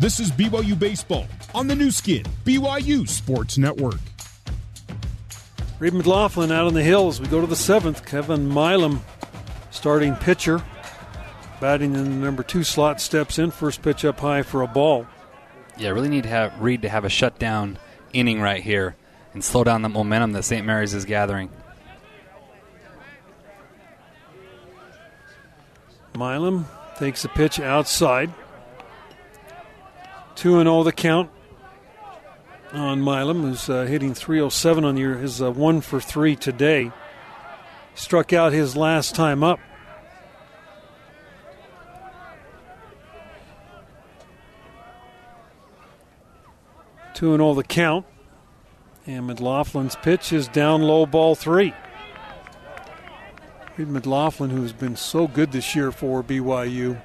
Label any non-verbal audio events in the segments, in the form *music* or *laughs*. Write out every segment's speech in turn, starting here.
This is BYU Baseball on the Nu Skin, BYU Sports Network. Reed McLaughlin out on the hill as we go to the seventh. Kevin Milam, starting pitcher, batting in the number two slot, steps in. First pitch up high for a ball. Yeah, really need to have Reed to have a shutdown inning right here and slow down the momentum that St. Mary's is gathering. Milam takes the pitch outside. 2 and 0 the count on Milam, who's uh, hitting 307 on year, his uh, 1 for 3 today. Struck out his last time up. Two and all the count. And McLaughlin's pitch is down low ball three. Reed McLaughlin, who's been so good this year for BYU.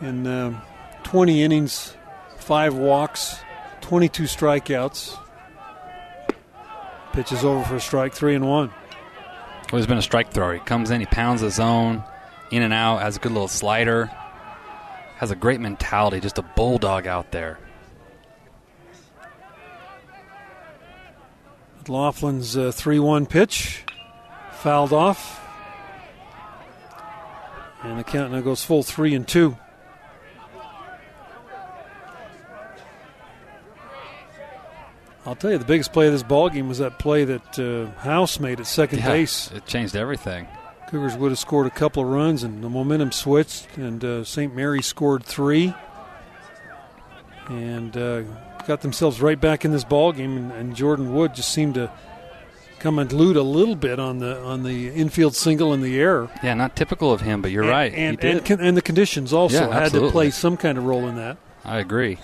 In um, 20 innings, five walks, 22 strikeouts. Pitches over for a strike, three and one. Well, he's been a strike thrower. He comes in, he pounds the zone, in and out, has a good little slider, has a great mentality, just a bulldog out there. McLaughlin's uh, 3 1 pitch, fouled off. And the count now goes full 3 and 2. I'll tell you, the biggest play of this ball game was that play that uh, House made at second Yeah, base. It changed everything. Cougars would have scored a couple of runs, and the momentum switched, and uh, St. Mary scored three, and uh, got themselves right back in this ball game. And, and Jordan Wood just seemed to come unglued a little bit on the on the infield single in the air. Yeah, not typical of him, but you're And- right. and and, and the conditions also Yeah, had to play some kind of role in that. I agree.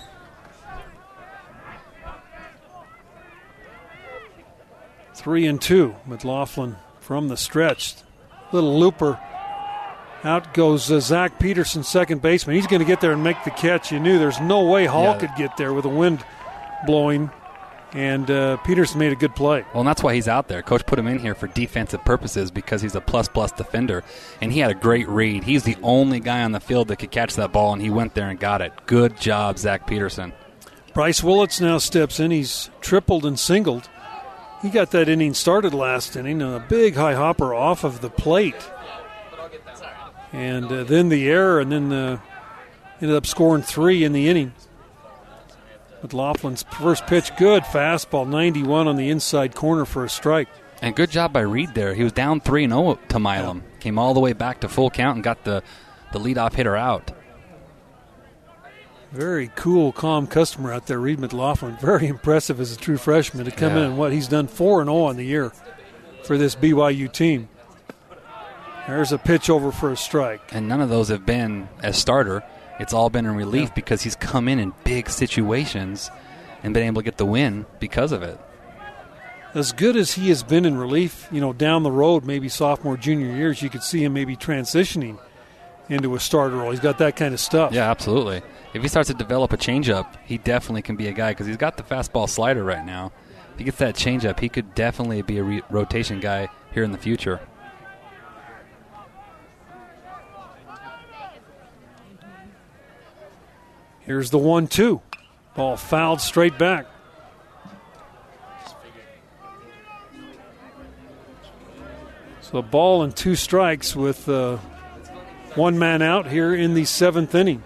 Three and two. McLaughlin from the stretch. Little looper. Out goes uh, Zach Peterson, second baseman. He's going to get there and make the catch. You knew there's no way Hall Yeah. could get there with the wind blowing. And uh, Peterson made a good play. Well, and that's why he's out there. Coach put him in here for defensive purposes because he's a plus plus defender, and he had a great read. He's the only guy on the field that could catch that ball, and he went there and got it. Good job, Zach Peterson. Bryce Willits now steps in. He's tripled and singled. He got that inning started last inning. A big high hopper off of the plate. And uh, then the error, and then uh, ended up scoring three in the inning. McLaughlin's first pitch, good fastball, 91 on the inside corner for a strike. And good job by Reed there. He was down 3 0 to Milam. Came all the way back to full count and got the, the leadoff hitter out. Very cool, calm customer out there, Reed McLaughlin. Very impressive as a true freshman to come Yeah. in and what he's done 4 and 0 on the year for this BYU team. There's a pitch over for a strike. And none of those have been as starter. It's all been in relief because he's come in in big situations and been able to get the win because of it. As good as he has been in relief, you know, down the road, maybe sophomore, junior years, you could see him maybe transitioning into a starter role. He's got that kind of stuff. Yeah, absolutely. If he starts to develop a changeup, he definitely can be a guy because he's got the fastball slider right now. If he gets that changeup, he could definitely be a re- rotation guy here in the future. Here's the one two. Ball fouled straight back. So a ball and two strikes with uh, one man out here in the seventh inning.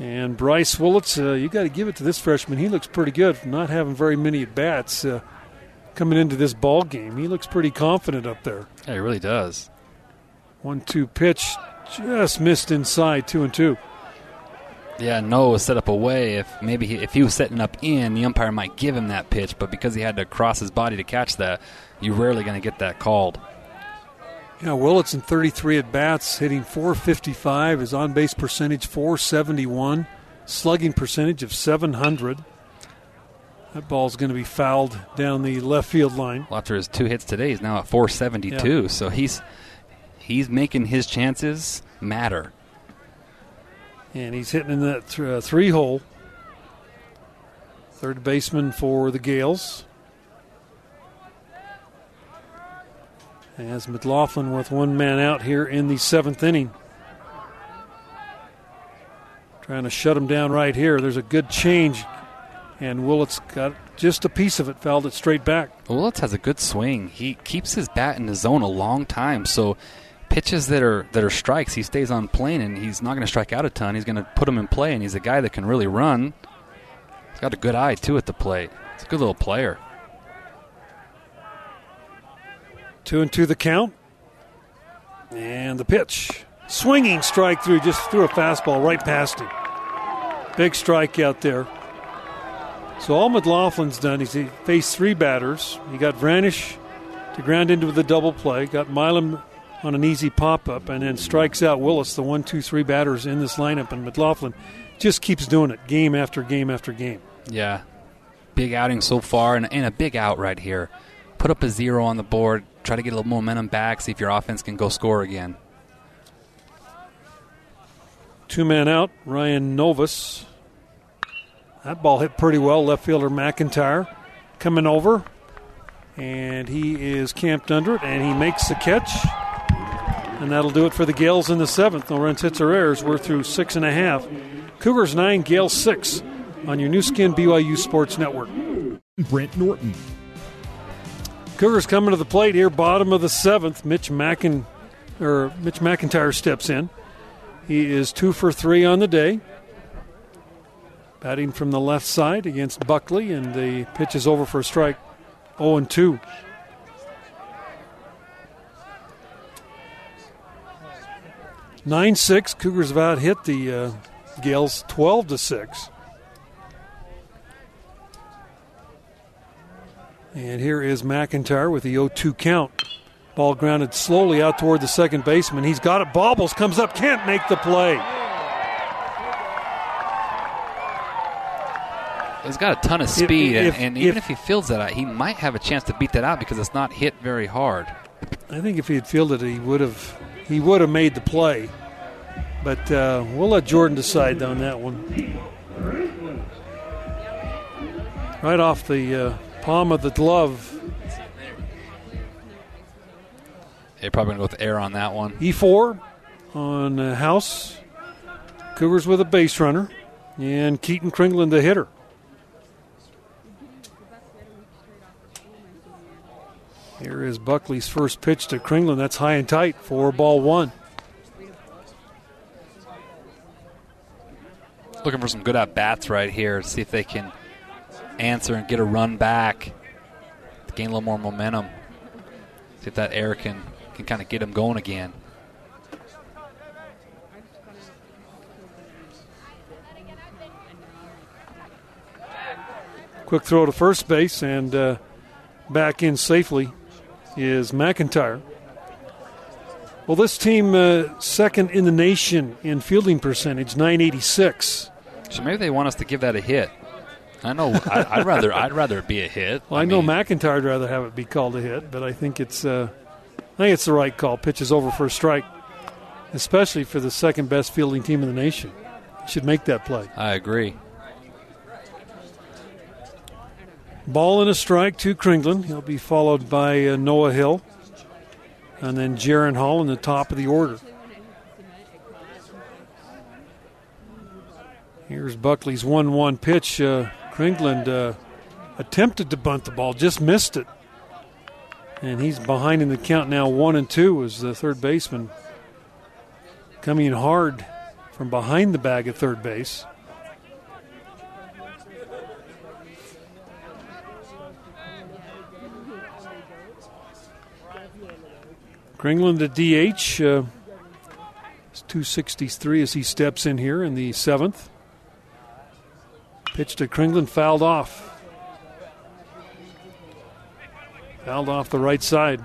And Bryce Willits, uh, you got to give it to this freshman. He looks pretty good not having very many at bats uh, coming into this ball game. He looks pretty confident up there. Yeah, he really does. One two pitch just missed inside two and two. Yeah, Noah was set up away. If maybe he, if he was setting up in, the umpire might give him that pitch, but because he had to cross his body to catch that, you're rarely going to get that called. Yeah, Willits in 33 at bats, hitting 455, his on base percentage 471, slugging percentage of 700. That ball's going to be fouled down the left field line. Well, after his two hits today, he's now at 472. Yeah. So he's he's making his chances matter. And he's hitting in that th- uh, three hole. Third baseman for the Gaels. As McLaughlin with one man out here in the seventh inning. Trying to shut him down right here. There's a good change, and Willits got just a piece of it, fouled it straight back. Willits has a good swing. He keeps his bat in the zone a long time, so pitches that are that are strikes, he stays on plane, and he's not going to strike out a ton. He's going to put him in play, and he's a guy that can really run. He's got a good eye too at the plate. He's a good little player. Two and two the count. And the pitch. Swinging strike through, just threw a fastball right past him. Big strike out there. So all McLaughlin's done is he faced three batters. He got Vranish to ground into the double play, got Milam on an easy pop up, and then strikes out Willits, the one, two, three batters in this lineup. And McLaughlin just keeps doing it game after game after game. Yeah. Big outing so far, and, and a big out right here. Put up a zero on the board, try to get a little momentum back, see if your offense can go score again. Two man out, Ryan Novus. That ball hit pretty well. Left fielder McIntyre coming over, and he is camped under it, and he makes the catch. And that'll do it for the Gaels in the seventh. No runs, hits, or errors. We're through six and a half. Cougars nine, Gaels six on your Nu Skin BYU Sports Network. Brent Norton. Cougars coming to the plate here, bottom of the seventh. Mitch Mackin, or Mitch McIntyre steps in. He is two for three on the day. Batting from the left side against Buckley, and the pitch is over for a strike. 0 and 2. Nine six. Cougars have out hit the uh, Gaels twelve to six. And here is McIntyre with the 0 2 count. Ball grounded slowly out toward the second baseman. He's got it. Bobbles comes up, can't make the play. He's got a ton of speed, if- and, and even if- if he fields that out, he might have a chance to beat that out because it's not hit very hard. I think if he had fielded it, he would have he would have made the play. But uh, we'll let Jordan decide on that one. Right off the uh, palm of the glove, They're probably going to go with air on that one. E4 on uh, House. Cougars with a base runner, and Keaton Kringlen the hitter. Here is Buckley's first pitch to Kringlen. That's high and tight for ball one. Looking for some good at bats right here. See if they can answer and get a run back, gain a little more momentum. See if that air can can kind of get him going again. Quick throw to first base and uh, back in safely is McIntyre. Well, this team uh, second in the nation in fielding percentage, 986. So maybe they want us to give that a hit. I know. I, I'd rather I'd rather it be a hit. Well, I, know mean, McIntyre'd rather have it be called a hit, but I think it's uh, I think it's the right call. Pitches over for a strike, especially for the second best fielding team in the nation. Should make that play. I agree. Ball and a strike to Kringlen. He'll be followed by uh, Noah Hill, and then Jaren Hall in the top of the order. Here's Buckley's 1 1 pitch. Uh, Kringlen uh, attempted to bunt the ball, just missed it. And he's behind in the count now, 1 and 2 as the third baseman coming in hard from behind the bag at third base. Kringlen the DH. Uh, it's 263 as he steps in here in the seventh. Pitch to Kringlen, fouled off. Fouled off the right side.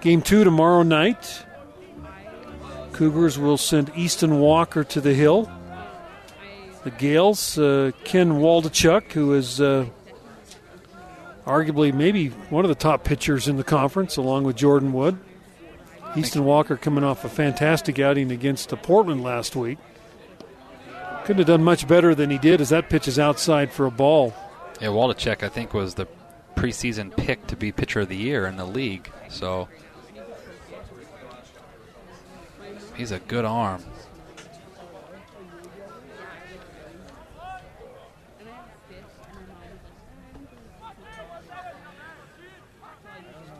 Game two tomorrow night. Cougars will send Easton Walker to the hill. The Gaels, uh, Ken Waldichuk, who is uh, arguably maybe one of the top pitchers in the conference, along with Jordan Wood. Easton Walker coming off a fantastic outing against uh, Portland last week. Couldn't have done much better than he did as that pitch is outside for a ball. Yeah, Waldichuk I think was the preseason pick to be pitcher of the year in the league. So he's a good arm.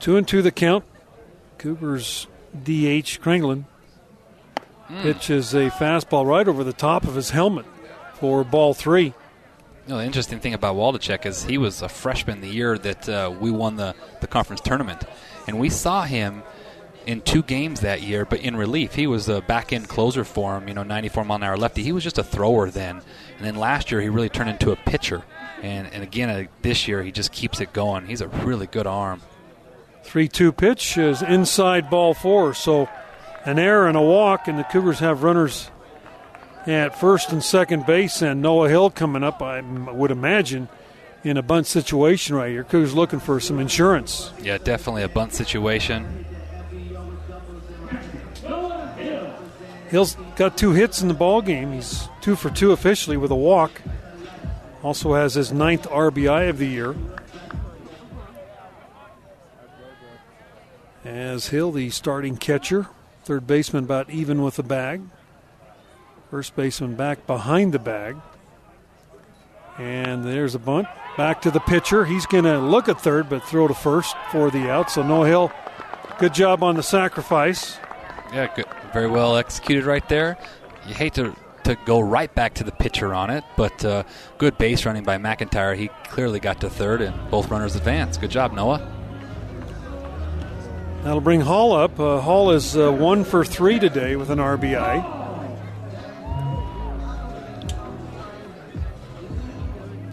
Two and two the count. Cooper's DH Kringlen mm. pitches a fastball right over the top of his helmet for ball three. You know, the interesting thing about Waldichuk is he was a freshman the year that uh, we won the, the conference tournament. And we saw him in two games that year, but in relief. He was a back end closer for him, you know, 94 mile an hour lefty. He was just a thrower then. And then last year, he really turned into a pitcher. And, and again, uh, this year, he just keeps it going. He's a really good arm. 3 2 pitch is inside ball four. So an error and a walk, and the Cougars have runners at first and second base, and Noah Hill coming up, I would imagine, in a bunt situation right here. Cougars looking for some insurance. Yeah, definitely a bunt situation. Hill's got two hits in the ball game. He's two for two officially with a walk. Also has his ninth RBI of the year. As Hill, the starting catcher, third baseman about even with the bag. First baseman back behind the bag. And there's a bunt. Back to the pitcher. He's going to look at third, but throw to first for the out. So Noah Hill, good job on the sacrifice. Yeah, good. very well executed right there. You hate to to go right back to the pitcher on it, but uh, good base running by McIntyre. He clearly got to third, and both runners advance. Good job, Noah. That'll bring Hall up. Uh, Hall is uh, one for three today with an RBI.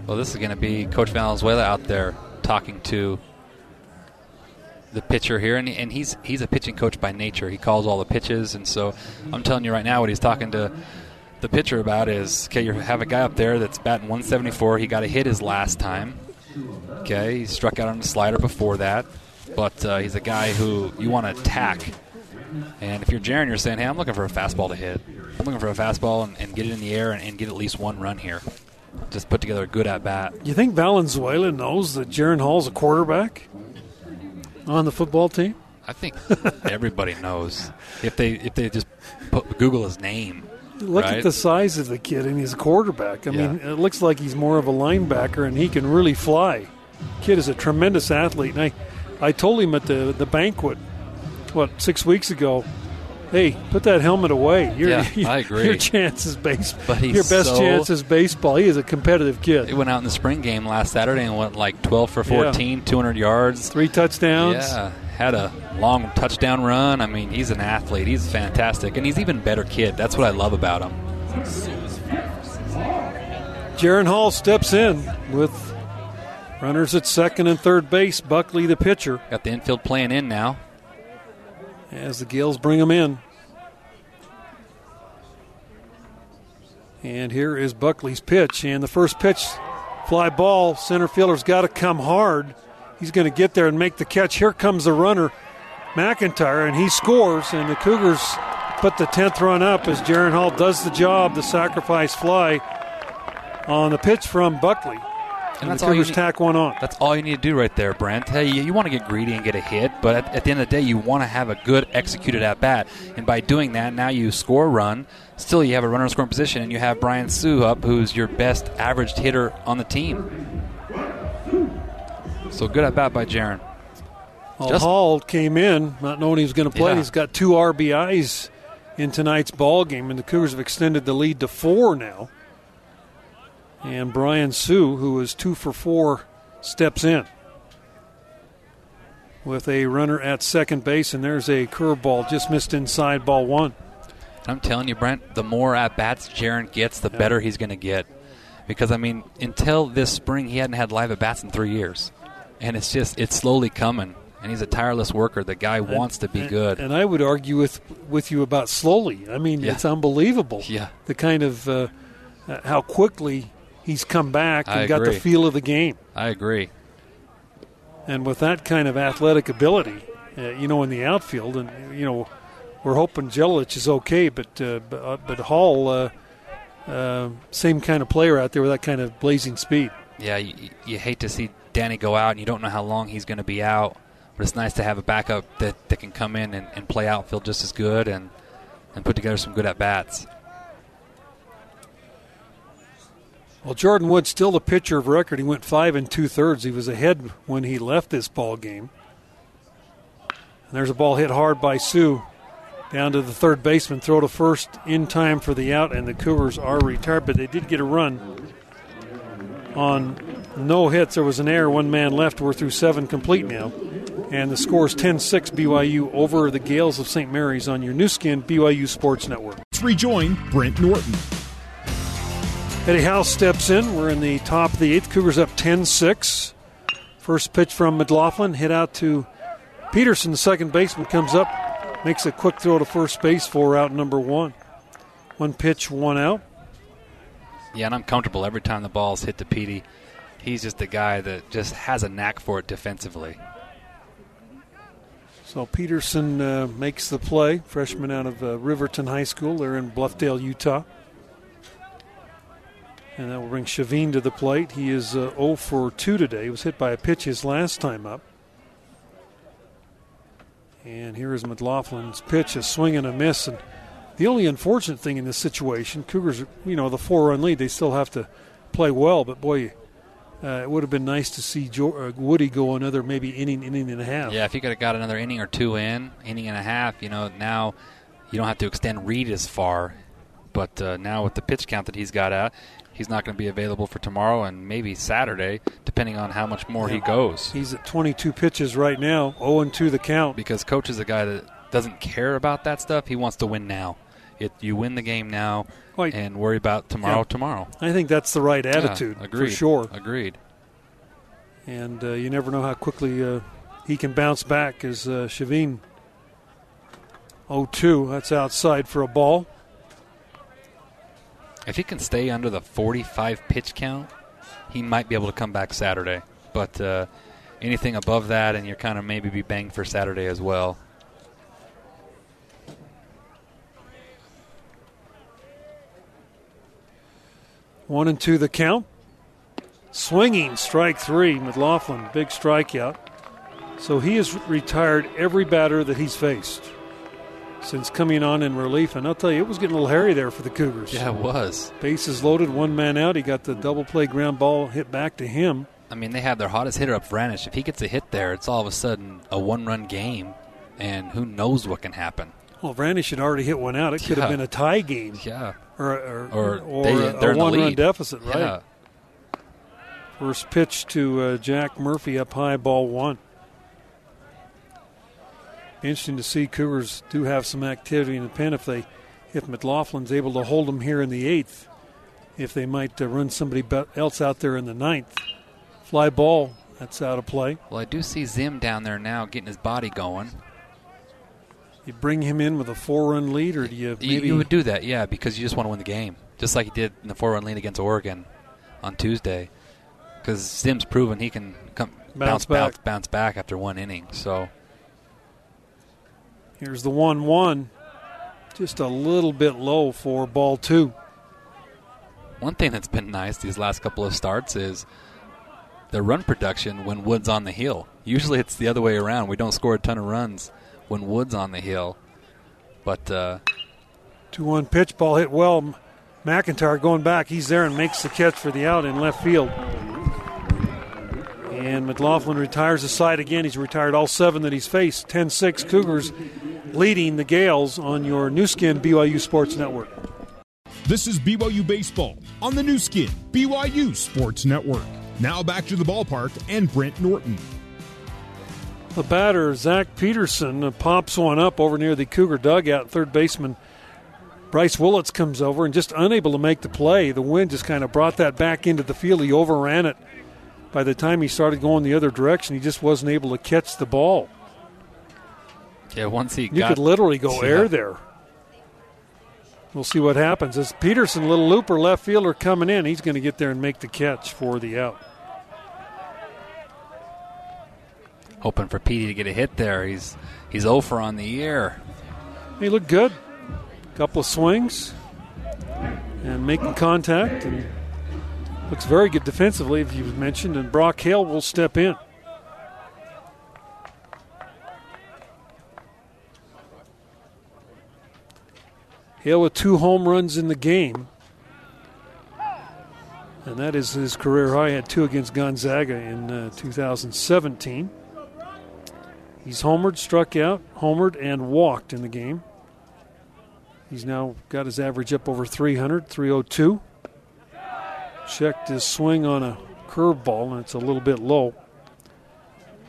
Well, this is going to be Coach Valenzuela out there talking to the pitcher here, and, and he's he's a pitching coach by nature. He calls all the pitches, and so I'm telling you right now, what he's talking to the pitcher about is okay. You have a guy up there that's batting 174. He got a hit his last time. Okay, he struck out on the slider before that but uh, he's a guy who you want to attack. And if you're Jaren, you're saying, hey, I'm looking for a fastball to hit. I'm looking for a fastball and, and get it in the air and, and, get at least one run here. Just put together a good at bat. You think Valenzuela knows that Jaren Hall's a quarterback on the football team? I think everybody knows if they if they just put, Google his name. Look right? at the size of the kid, and he's a quarterback. I yeah. mean, it looks like he's more of a linebacker, and he can really fly. Kid is a tremendous athlete, and I I told him at the, the banquet, what, six weeks ago, hey, put that helmet away. Your, yeah, *laughs* I agree. Your chance is baseball. But your best so, chance is baseball. He is a competitive kid. He went out in the spring game last Saturday and went like 12 for 14, yeah. 200 yards. Three touchdowns. Yeah, had a long touchdown run. I mean, he's an athlete. He's fantastic. And he's even better kid. That's what I love about him. Jaron Hall steps in with Runners at second and third base. Buckley, the pitcher. Got the infield playing in now. As the Gaels bring him in. And here is Buckley's pitch. And the first pitch, fly ball. Center fielder's got to come hard. He's going to get there and make the catch. Here comes the runner, McIntyre, and he scores. And the Cougars put the 10th run up as Jaren Hall does the job, the sacrifice fly on the pitch from Buckley. And, that's all you need, tack one on. That's all you need to do right there, Brent. Hey, you, you want to get greedy and get a hit, but at, at, the end of the day, you want to have a good executed at bat. And by doing that, now you score a run. Still, you have a runner in scoring position, and you have Brian Sue up, who's your best averaged hitter on the team. So good at bat by Jaren. Well, Hall came in not knowing he was going to play. Yeah. He's got two RBIs in tonight's ball game, and the Cougars have extended the lead to four now. And Brian Sue, who is two for four, steps in with a runner at second base, and there's a curveball just missed inside ball one. I'm telling you, Brent, the more at bats Jaren gets, the yeah. better he's going to get. Because I mean, until this spring, he hadn't had live at bats in three years, and it's just it's slowly coming. And he's a tireless worker. The guy and, wants to be and, good. And I would argue with with you about slowly. I mean, yeah. it's unbelievable. Yeah, the kind of uh, how quickly he's come back and got the feel of the game. I agree. And with that kind of athletic ability, uh, you know, in the outfield, and you know, we're hoping Gelalich is okay, but uh, but, uh, but, Hall, uh, uh, same kind of player out there with that kind of blazing speed. Yeah, you, you hate to see Danny go out, and you don't know how long he's going to be out. But it's nice to have a backup that, that can come in and, and play outfield just as good and, and put together some good at bats. Well, Jordan Wood still the pitcher of record. He went five and two thirds. He was ahead when he left this ball game. And there's a ball hit hard by Sue down to the third baseman. Throw to first in time for the out, and the Cougars are retired. But they did get a run on no hits. There was an error, one man left. We're through seven complete now. And the score is 10 6 BYU over the Gaels of St. Mary's on your Nu Skin BYU Sports Network. Let's rejoin Brent Norton. Eddie House steps in. We're in the top of the eighth. Cougars up 10 6. First pitch from McLaughlin, hit out to Peterson, the second baseman, comes up, makes a quick throw to first base for out number one. One pitch, one out. Yeah, and I'm comfortable every time the ball's hit to Petey. He's just a guy that just has a knack for it defensively. So Peterson uh, makes the play, freshman out of uh, Riverton High School. They're in Bluffdale, Utah. And that will bring Shavine to the plate. He is uh, 0 for 2 today. He was hit by a pitch his last time up. And here is McLaughlin's pitch, a swing and a miss. And the only unfortunate thing in this situation, Cougars, you know, the four run lead, they still have to play well. But boy, uh, it would have been nice to see uh, Woody go another maybe inning, inning and a half. Yeah, if he could have got another inning or two in, inning and a half, you know, now you don't have to extend Reed as far. But uh, now with the pitch count that he's got out, he's not going to be available for tomorrow and maybe Saturday, depending on how much more he goes. He's at 22 pitches right now, 0 2 the count. Because coach is a guy that doesn't care about that stuff. He wants to win now. It, you win the game now and worry about tomorrow Yeah. tomorrow. I think that's the right attitude Yeah, agreed. for sure. Agreed. And uh, you never know how quickly uh, he can bounce back as uh, Shavine 0 2. That's outside for a ball. If he can stay under the 45 pitch count, he might be able to come back Saturday. But uh, anything above that, and you're kind of maybe be banged for Saturday as well. One and two the count. Swinging strike three. McLaughlin, big strikeout. So he has retired every batter that he's faced since coming on in relief. And I'll tell you, it was getting a little hairy there for the Cougars. Yeah, it was. Bases loaded, one man out. He got the double play ground ball hit back to him. I mean, they have their hottest hitter up, Vranish. If he gets a hit there, it's all of a sudden a one-run game, and who knows what can happen. Well, Vranish had already hit one out. It could have been a tie game Yeah. or, or, Or or they- a, they're in the one run deficit, right? Yeah. First pitch to uh, Jack Murphy up high, ball one. Interesting to see Cougars do have some activity in the pen if they, if McLaughlin's able to hold them here in the eighth, if they might uh, run somebody else out there in the ninth. Fly ball, that's out of play. Well, I do see Zim down there now getting his body going. You bring him in with a four-run lead, or do you You, you would do that, yeah, because you just want to win the game, just like he did in the four-run lead against Oregon on Tuesday. Because Zim's proven he can come Bounce bounce, back. bounce bounce back after one inning. So Here's the 1 1. Just a little bit low for ball two. one thing that's been nice these last couple of starts is the run production when Wood's on the hill. Usually it's the other way around. We don't score a ton of runs when Wood's on the hill. But uh, 2 1 pitch, ball hit well. McIntyre going back. He's there and makes the catch for the out in left field. And McLaughlin retires the side again. He's retired all seven that he's faced. 10 6 Cougars leading the Gaels on your Nu Skin BYU Sports Network. This is BYU Baseball on the Nu Skin, BYU Sports Network. Now back to the ballpark and Brent Norton. The batter, Zach Peterson, pops one up over near the Cougar dugout. Third baseman Bryce Willits comes over and just unable to make the play. The wind just kind of brought that back into the field. He overran it. By the time he started going the other direction, he just wasn't able to catch the ball. yeah, once he You got could literally go Yeah. air there. We'll see what happens. As Peterson, little looper left fielder coming in, he's going to get there and make the catch for the out. hoping for Petey to get a hit there. He's he's oh over on the year. He looked good. Couple of swings and making contact and looks very good defensively, if you mentioned, and Brock Hale will step in. Hale with two home runs in the game. And that is his career high. He Had two against Gonzaga in uh, 2017. He's homered, struck out, homered, and walked in the game. He's now got his average up over 300, 302. Checked his swing on a curveball, and it's a little bit low.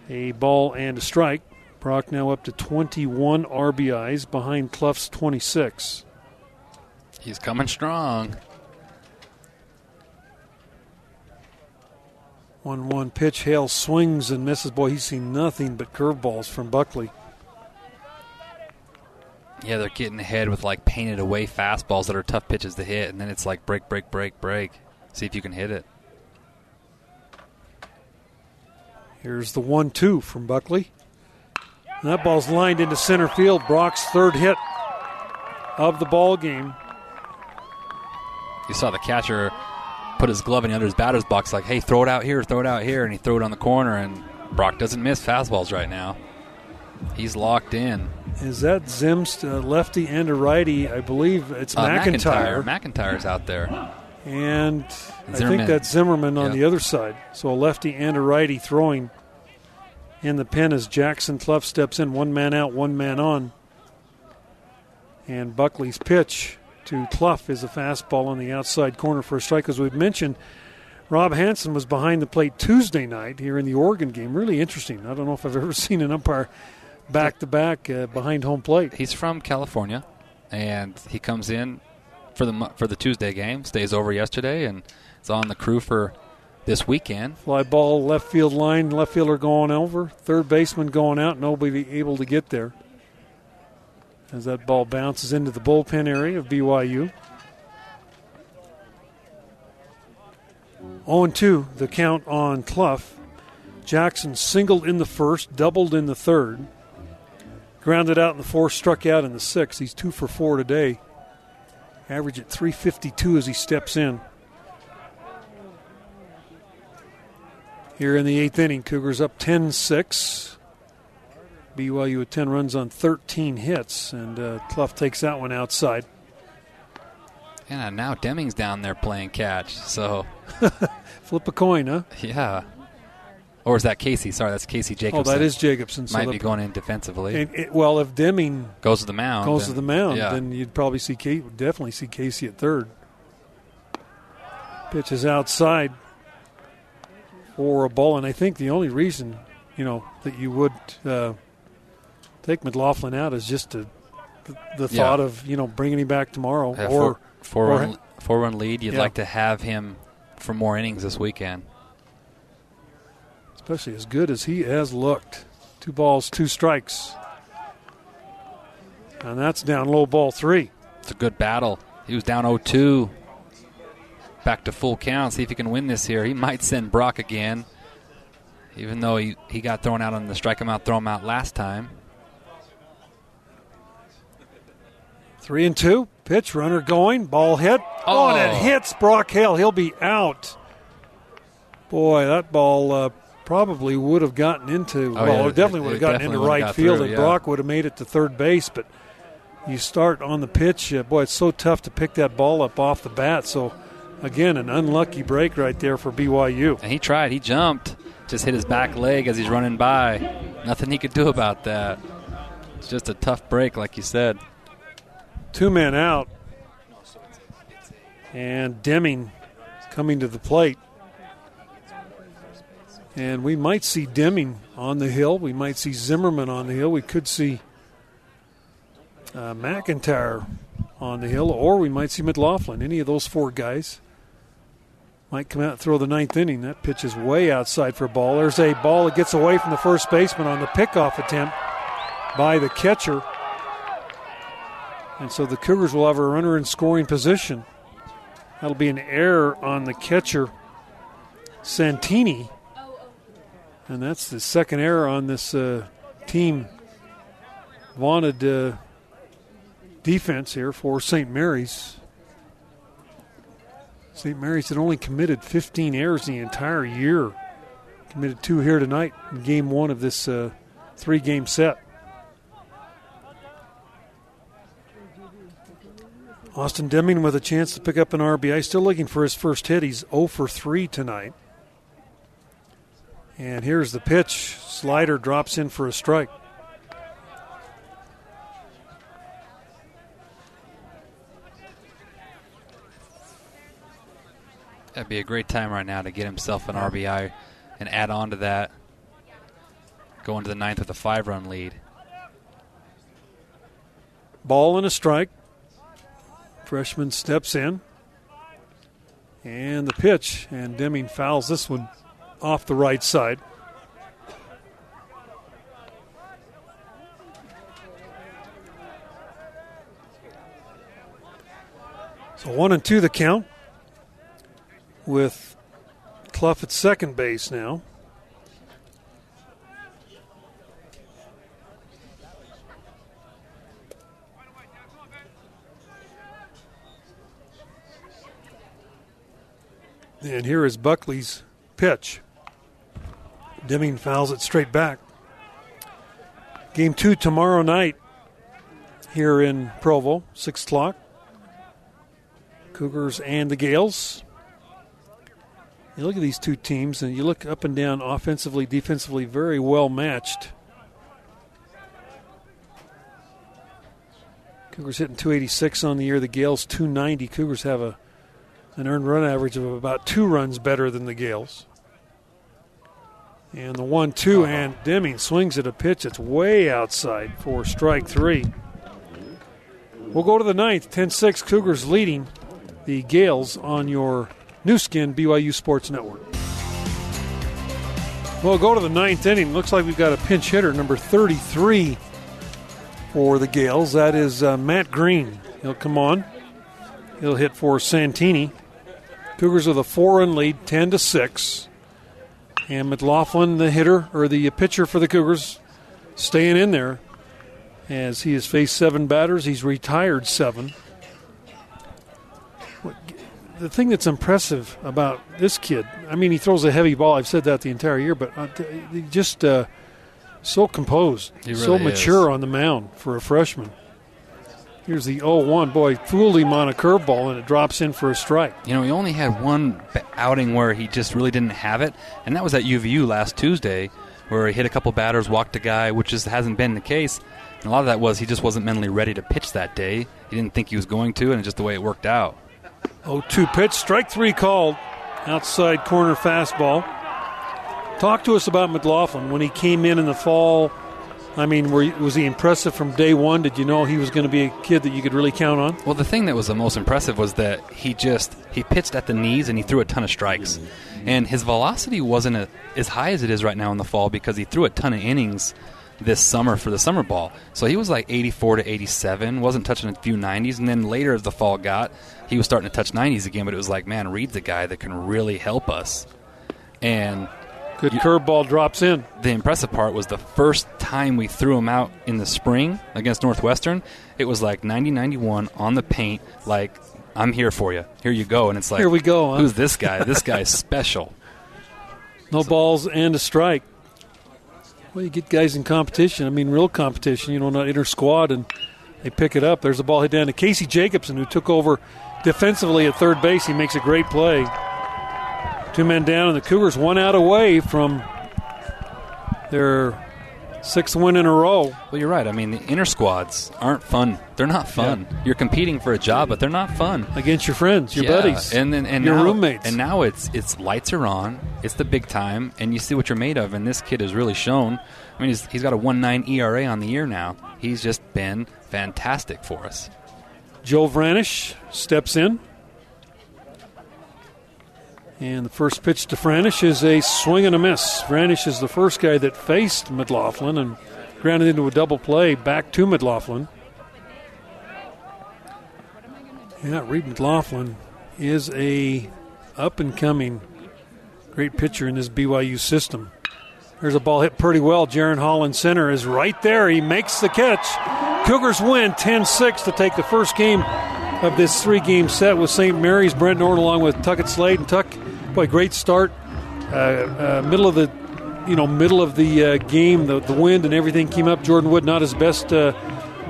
A ball and a strike. Brock now up to 21 RBIs behind Cluff's 26. He's coming strong. 1 1 pitch. Hale swings and misses. Boy, he's seen nothing but curveballs from Buckley. Yeah, they're getting ahead with like painted away fastballs that are tough pitches to hit, and then it's like break, break, break, break. See if you can hit it. Here's the 1 2 from Buckley. And that ball's lined into center field. Brock's third hit of the ball game. You saw the catcher put his glove in under his batter's box, like, "Hey, throw it out here, throw it out here," and he threw it on the corner. And Brock doesn't miss fastballs right now. He's locked in. Is that Zimst, uh, lefty and a righty? I believe it's Uh, McIntyre. McIntyre. McIntyre's out there. And I think that's Zimmerman on Yeah. the other side. So a lefty and a righty throwing in the pen as Jackson Cluff steps in. One man out, one man on. And Buckley's pitch to Cluff is a fastball on the outside corner for a strike. As we've mentioned, Rob Hansen was behind the plate Tuesday night here in the Oregon game. Really interesting. I don't know if I've ever *laughs* seen an umpire back to back uh, behind home plate. He's from California, and he comes in for the for the Tuesday game. Stays over yesterday, and it's on the crew for this weekend. Fly ball left field line, left fielder going over, third baseman going out, nobody able to get there. As that ball bounces into the bullpen area of BYU. 0 2, the count on Cluff. Jackson singled in the first, doubled in the third, grounded out in the fourth, struck out in the sixth. He's two for four today. Average at 352 as he steps in. Here in the eighth inning, Cougars up 10 6. BYU with 10 runs on 13 hits, and uh, Cluff takes that one outside. And now Deming's down there playing catch. So *laughs* Flip a coin, huh? *laughs* yeah, or is that Casey? Sorry, that's Casey Jacobson. Oh, that is Jacobson. So might be going in defensively. it- well, if Deming goes to the mound. goes to then- the mound, Yeah. then you'd probably see Casey, definitely see Casey at third. Pitch is outside for a ball, and I think the only reason you know that you would uh, take McLaughlin out is just to, the, the Yeah. thought of you know bringing him back tomorrow, Yeah, or four, four, or- run, four run lead. You'd like to have him for more innings this weekend. Especially as good as he has looked. Two balls, two strikes, and that's down low ball three. It's a good battle. He was down 0-2. Back to full count. See if he can win this here. He might send Brock again, even though he, he got thrown out on the strike him out, throw him out last time. Three and two. Pitch runner going. Ball hit. Oh, and it Oh. hits Brock Hale. He'll be out. Boy, that ball uh, probably would have gotten into. Oh, well, yeah, it definitely it- would have gotten into right got field, through, and yeah. Brock would have made it to third base. But you start on the pitch. Uh, boy, it's so tough to pick that ball up off the bat. So, again, an unlucky break right there for BYU. And he tried. He jumped. Just hit his back leg as he's running by. Nothing he could do about that. It's just a tough break, like you said. Two men out. And Deming coming to the plate. And we might see Deming on the hill. We might see Zimmerman on the hill. We could see uh, McIntyre on the hill, or we might see McLaughlin. Any of those four guys might come out and throw the ninth inning. That pitch is way outside for a ball. There's a ball that gets away from the first baseman on the pickoff attempt by the catcher. And so the Cougars will have a runner in scoring position. That'll be an error on the catcher, Santini. And that's the second error on this uh, team wanted uh, defense here for St. Mary's. St. Mary's had only committed 15 errors the entire year. Committed two here tonight in game one of this uh, three game set. Austin Deming with a chance to pick up an RBI. Still looking for his first hit. He's 0 for 3 tonight. And here's the pitch. Slider drops in for a strike. That'd be a great time right now to get himself an RBI and add on to that. Go into the ninth with a five run lead. Ball and a strike. Freshman steps in. And the pitch. And Deming fouls this one off the right side. So one and two the count with Cluff at second base now. And here is Buckley's pitch. Deming fouls it straight back. Game two tomorrow night here in Provo, 6 o'clock. Cougars and the Gaels. You look at these two teams and you look up and down offensively, defensively, very well matched. Cougars hitting 286 on the year, the Gaels 290. Cougars have a an earned run average of about two runs better than the Gaels. And the one two, uh-huh. and Deming swings at a pitch that's way outside for strike three. We'll go to the ninth, 10 6, Cougars leading the Gaels on your Nu Skin BYU Sports Network. We'll go to the ninth inning. Looks like we've got a pinch hitter, number 33 for the Gaels. That is uh, Matt Green. He'll come on. He'll hit for Santini. Cougars with a four-run lead, 10 to six. And McLaughlin, the hitter or the pitcher for the Cougars, staying in there as he has faced seven batters. He's retired seven. The thing that's impressive about this kid, I mean, he throws a heavy ball. I've said that the entire year, but uh, just uh, so composed, really so mature is. on the mound for a freshman. Here's the 0-1. Boy, fooled him on a curveball, and it drops in for a strike. You know, he only had one outing where he just really didn't have it, and that was at UVU last Tuesday, where he hit a couple batters, walked a guy, which just hasn't been the case. And a lot of that was he just wasn't mentally ready to pitch that day. He didn't think he was going to, and just the way it worked out. 0-2 pitch, strike three called, outside corner fastball. Talk to us about McLaughlin when he came in in the fall – I mean, were, was he impressive from day one? Did you know he was going to be a kid that you could really count on? Well, the thing that was the most impressive was that he just he pitched at the knees and he threw a ton of strikes, and his velocity wasn't a, as high as it is right now in the fall because he threw a ton of innings this summer for the summer ball. So he was like 84 to 87, wasn't touching a few 90s, and then later as the fall got, he was starting to touch 90s again. But it was like, man, Reed's a guy that can really help us, and Good curveball drops in. The impressive part was the first time we threw him out in the spring against Northwestern, it was like 90 91 on the paint, like, I'm here for you. Here you go. And it's like, here we go. Huh? Who's this guy? this guy's *laughs* special. No so. balls and a strike. Well, you get guys in competition. I mean, real competition, you know, not inter squad, and they pick it up. There's a ball hit down to Casey Jacobson, who took over defensively at third base. He makes a great play. Two men down, and the Cougars one out away from their sixth win in a row. Well, you're right. I mean, the inner squads aren't fun. They're not fun. Yeah. You're competing for a job, but they're not fun against your friends, your yeah. buddies, and then and your now, roommates. And now it's it's lights are on. It's the big time, and you see what you're made of. And this kid has really shown. I mean, he's, he's got a one nine ERA on the year now. He's just been fantastic for us. Joe Vranish steps in. And the first pitch to Vranish is a swing and a miss. Vranish is the first guy that faced McLaughlin and grounded into a double play back to McLaughlin. Yeah, Reed McLaughlin is a up and coming great pitcher in this BYU system. There's a ball hit pretty well. Jaren Holland center is right there. He makes the catch. Cougars win 10 6 to take the first game of this three game set with St. Mary's, Brent Norton along with Tuckett Slade. And Tuck, boy, great start. Uh, uh, middle of the you know, middle of the uh, game, the, the wind and everything came up. Jordan Wood, not his best uh,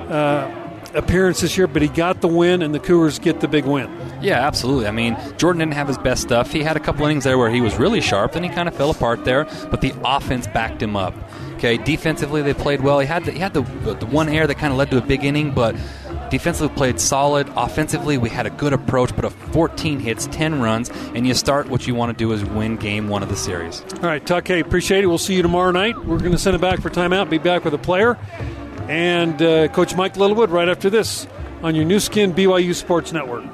uh, appearance this year, but he got the win, and the Cougars get the big win. Yeah, absolutely. I mean, Jordan didn't have his best stuff. He had a couple innings there where he was really sharp, then he kind of fell apart there, but the offense backed him up. Okay, defensively they played well. He had the, he had the, the one error that kind of led to a big inning, but defensively played solid. Offensively, we had a good approach, but a 14 hits, 10 runs, and you start what you want to do is win game one of the series. All right, Tuck, hey, appreciate it. We'll see you tomorrow night. We're going to send it back for timeout, be back with a player. And uh, Coach Mike Littlewood right after this on your Nu Skin BYU Sports Network.